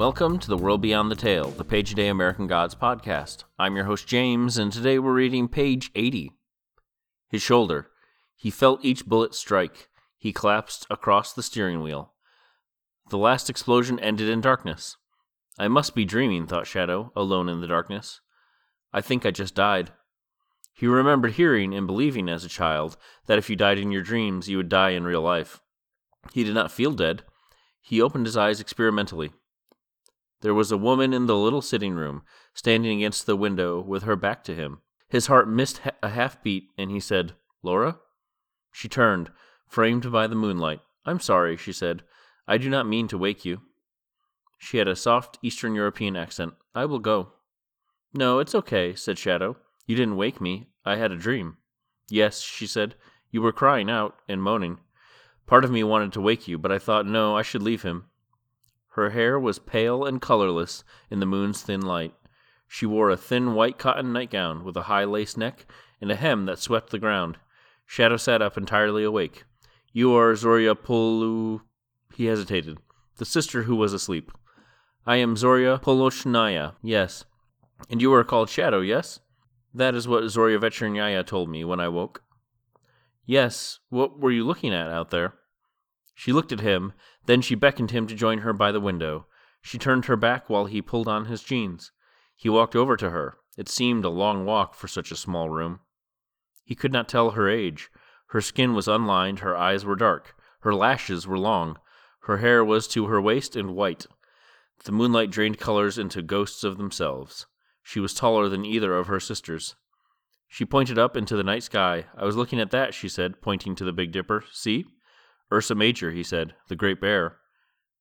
Welcome to the World Beyond the Tale, the Page a Day American Gods podcast. I'm your host, James, and today we're reading page 80. His shoulder. He felt each bullet strike. He collapsed across the steering wheel. The last explosion ended in darkness. I must be dreaming, thought Shadow, alone in the darkness. I think I just died. He remembered hearing and believing as a child that if you died in your dreams, you would die in real life. He did not feel dead. He opened his eyes experimentally. There was a woman in the little sitting room, standing against the window with her back to him. His heart missed a half beat, and he said, Laura? She turned, framed by the moonlight. I'm sorry, she said. I do not mean to wake you. She had a soft Eastern European accent. I will go. No, it's okay, said Shadow. You didn't wake me. I had a dream. Yes, she said. You were crying out and moaning. Part of me wanted to wake you, but I thought, no, I should leave him. Her hair was pale and colorless in the moon's thin light. She wore a thin white cotton nightgown with a high lace neck and a hem that swept the ground. Shadow sat up entirely awake. You are Zorya Polu. He hesitated. The sister who was asleep. I am Zorya Polunochnaya, yes. And you are called Shadow, yes? That is what Zorya Vechernyaya told me when I woke. Yes, what were you looking at out there? She looked at him, then she beckoned him to join her by the window. She turned her back while he pulled on his jeans. He walked over to her. It seemed a long walk for such a small room. He could not tell her age. Her skin was unlined, her eyes were dark, her lashes were long, her hair was to her waist and white. The moonlight drained colors into ghosts of themselves. She was taller than either of her sisters. She pointed up into the night sky. I was looking at that, she said, pointing to the Big Dipper. See? Ursa Major, he said, the Great Bear.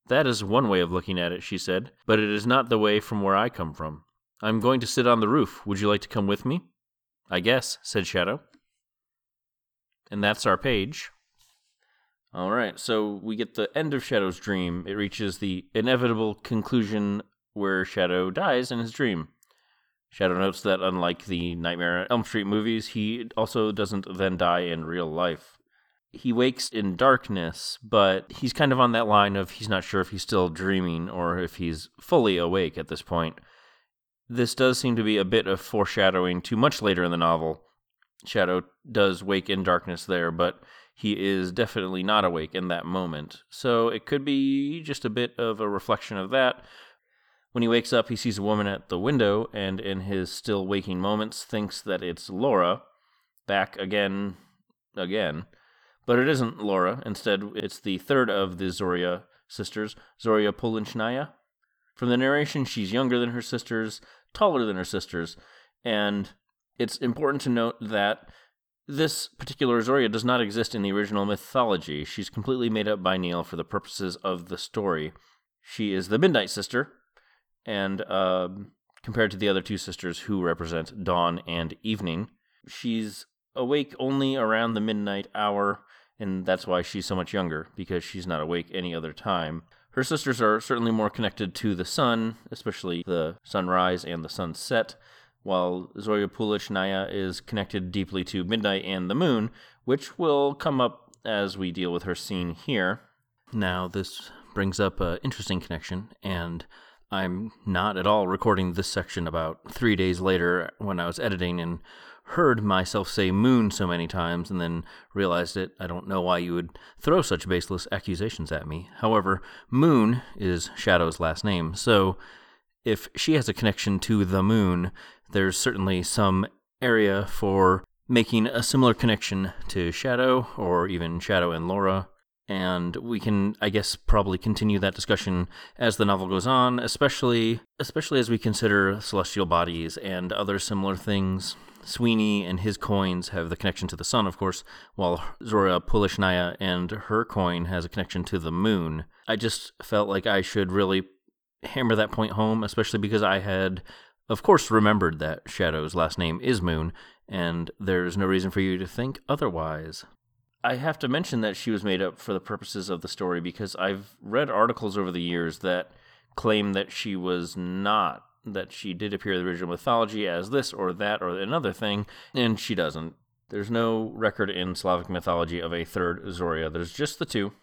That is one way of looking at it, she said, but it is not the way from where I come from. I am going to sit on the roof. Would you like to come with me? I guess, said Shadow. And that's our page. All right, so we get the end of Shadow's dream. It reaches the inevitable conclusion where Shadow dies in his dream. Shadow notes that unlike the Nightmare on Elm Street movies, he also doesn't then die in real life he wakes in darkness, but he's kind of on that line of he's not sure if he's still dreaming or if he's fully awake at this point. This does seem to be a bit of foreshadowing to much later in the novel. Shadow does wake in darkness there, but he is definitely not awake in that moment. So it could be just a bit of a reflection of that. When he wakes up, he sees a woman at the window, and in his still waking moments, thinks that it's Laura, back again, again. But it isn't Laura. Instead, it's the third of the Zorya sisters, Zorya Polunochnaya. From the narration, she's younger than her sisters, taller than her sisters, and it's important to note that this particular Zorya does not exist in the original mythology. She's completely made up by Neil for the purposes of the story. She is the Midnight Sister, and uh, compared to the other two sisters who represent dawn and evening, she's awake only around the midnight hour and that's why she's so much younger, because she's not awake any other time. Her sisters are certainly more connected to the sun, especially the sunrise and the sunset, while Zorya Polunochnaya is connected deeply to midnight and the moon, which will come up as we deal with her scene here. Now, this brings up an interesting connection, and I'm not at all recording this section about three days later when I was editing and heard myself say moon so many times and then realized it. I don't know why you would throw such baseless accusations at me. However, Moon is Shadow's last name, so if she has a connection to the moon, there's certainly some area for making a similar connection to Shadow or even Shadow and Laura. And we can, I guess, probably continue that discussion as the novel goes on, especially especially as we consider celestial bodies and other similar things Sweeney and his coins have the connection to the sun, of course, while Zorya Polunochnaya and her coin has a connection to the moon. I just felt like I should really hammer that point home, especially because I had, of course, remembered that Shadow's last name is Moon, and there's no reason for you to think otherwise. I have to mention that she was made up for the purposes of the story because I've read articles over the years that claim that she was not that she did appear in the original mythology as this or that or another thing, and she doesn't. There's no record in Slavic mythology of a third Zorya. There's just the two.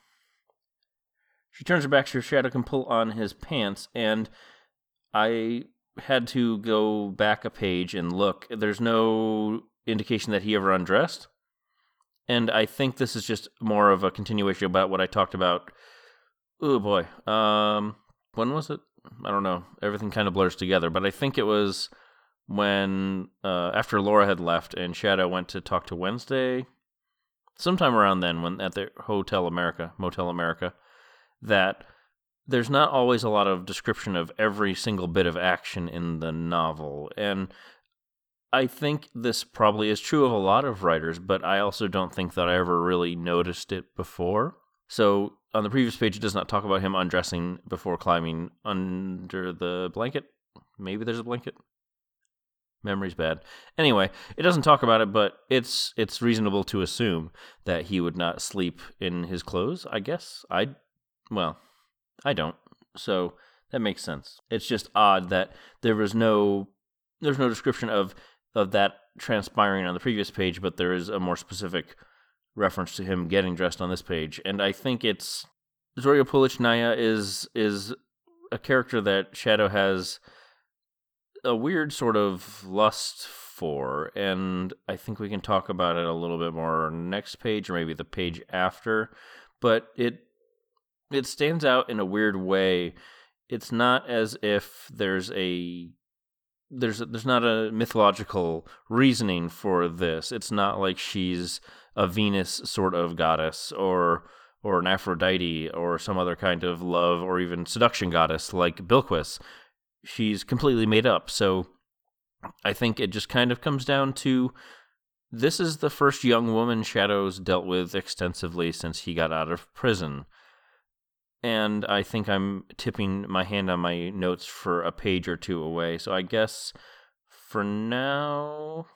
She turns her back so her Shadow can pull on his pants, and I had to go back a page and look. There's no indication that he ever undressed. And I think this is just more of a continuation about what I talked about. Oh boy. Um when was it? I don't know. Everything kind of blurs together, but I think it was when uh, after Laura had left and Shadow went to talk to Wednesday, sometime around then, when at the Hotel America, Motel America, that there's not always a lot of description of every single bit of action in the novel, and I think this probably is true of a lot of writers, but I also don't think that I ever really noticed it before. So on the previous page, it does not talk about him undressing before climbing under the blanket. Maybe there's a blanket. Memory's bad. Anyway, it doesn't talk about it, but it's it's reasonable to assume that he would not sleep in his clothes. I guess I, well, I don't. So that makes sense. It's just odd that there was no there's no description of of that transpiring on the previous page, but there is a more specific reference to him getting dressed on this page, and I think it's Zorya Polunochnaya is is a character that Shadow has a weird sort of lust for, and I think we can talk about it a little bit more next page or maybe the page after. But it it stands out in a weird way. It's not as if there's a there's there's not a mythological reasoning for this. It's not like she's a Venus sort of goddess or or an Aphrodite or some other kind of love or even seduction goddess like Bilquis. She's completely made up. So I think it just kind of comes down to this is the first young woman Shadows dealt with extensively since he got out of prison. And I think I'm tipping my hand on my notes for a page or two away. So I guess for now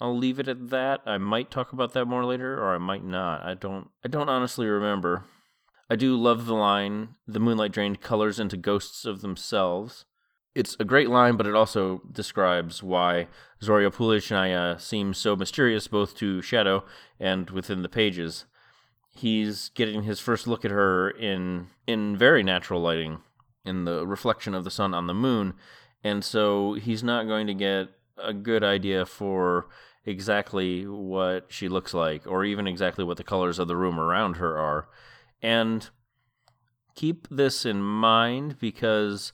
I'll leave it at that. I might talk about that more later or I might not. I don't I don't honestly remember. I do love the line, the moonlight drained colors into ghosts of themselves. It's a great line, but it also describes why Zorya Polunochnaya uh, seems so mysterious both to Shadow and within the pages. He's getting his first look at her in in very natural lighting, in the reflection of the sun on the moon, and so he's not going to get a good idea for exactly what she looks like or even exactly what the colors of the room around her are. And keep this in mind because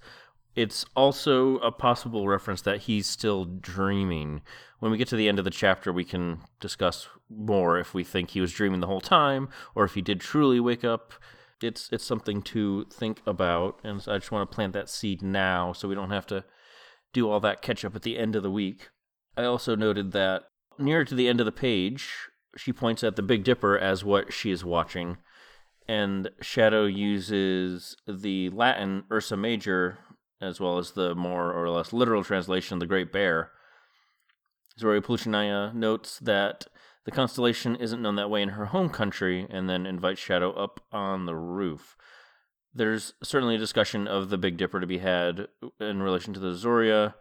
it's also a possible reference that he's still dreaming. When we get to the end of the chapter, we can discuss more if we think he was dreaming the whole time or if he did truly wake up. It's it's something to think about, and I just want to plant that seed now so we don't have to do all that catch up at the end of the week. I also noted that near to the end of the page, she points at the Big Dipper as what she is watching, and Shadow uses the Latin Ursa Major as well as the more or less literal translation, of the Great Bear. Zorya Polunochnaya notes that the constellation isn't known that way in her home country, and then invites Shadow up on the roof. There's certainly a discussion of the Big Dipper to be had in relation to the Zorya,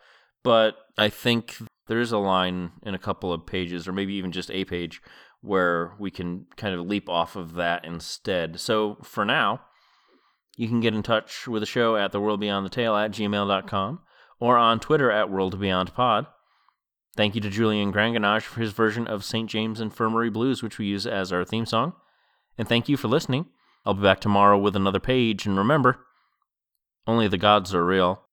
but I think there is a line in a couple of pages, or maybe even just a page, where we can kind of leap off of that instead. So for now, you can get in touch with the show at the world beyond the tale at gmail.com or on Twitter at worldbeyondpod. Thank you to Julian Granganage for his version of St. James Infirmary Blues, which we use as our theme song. And thank you for listening. I'll be back tomorrow with another page, and remember, only the gods are real.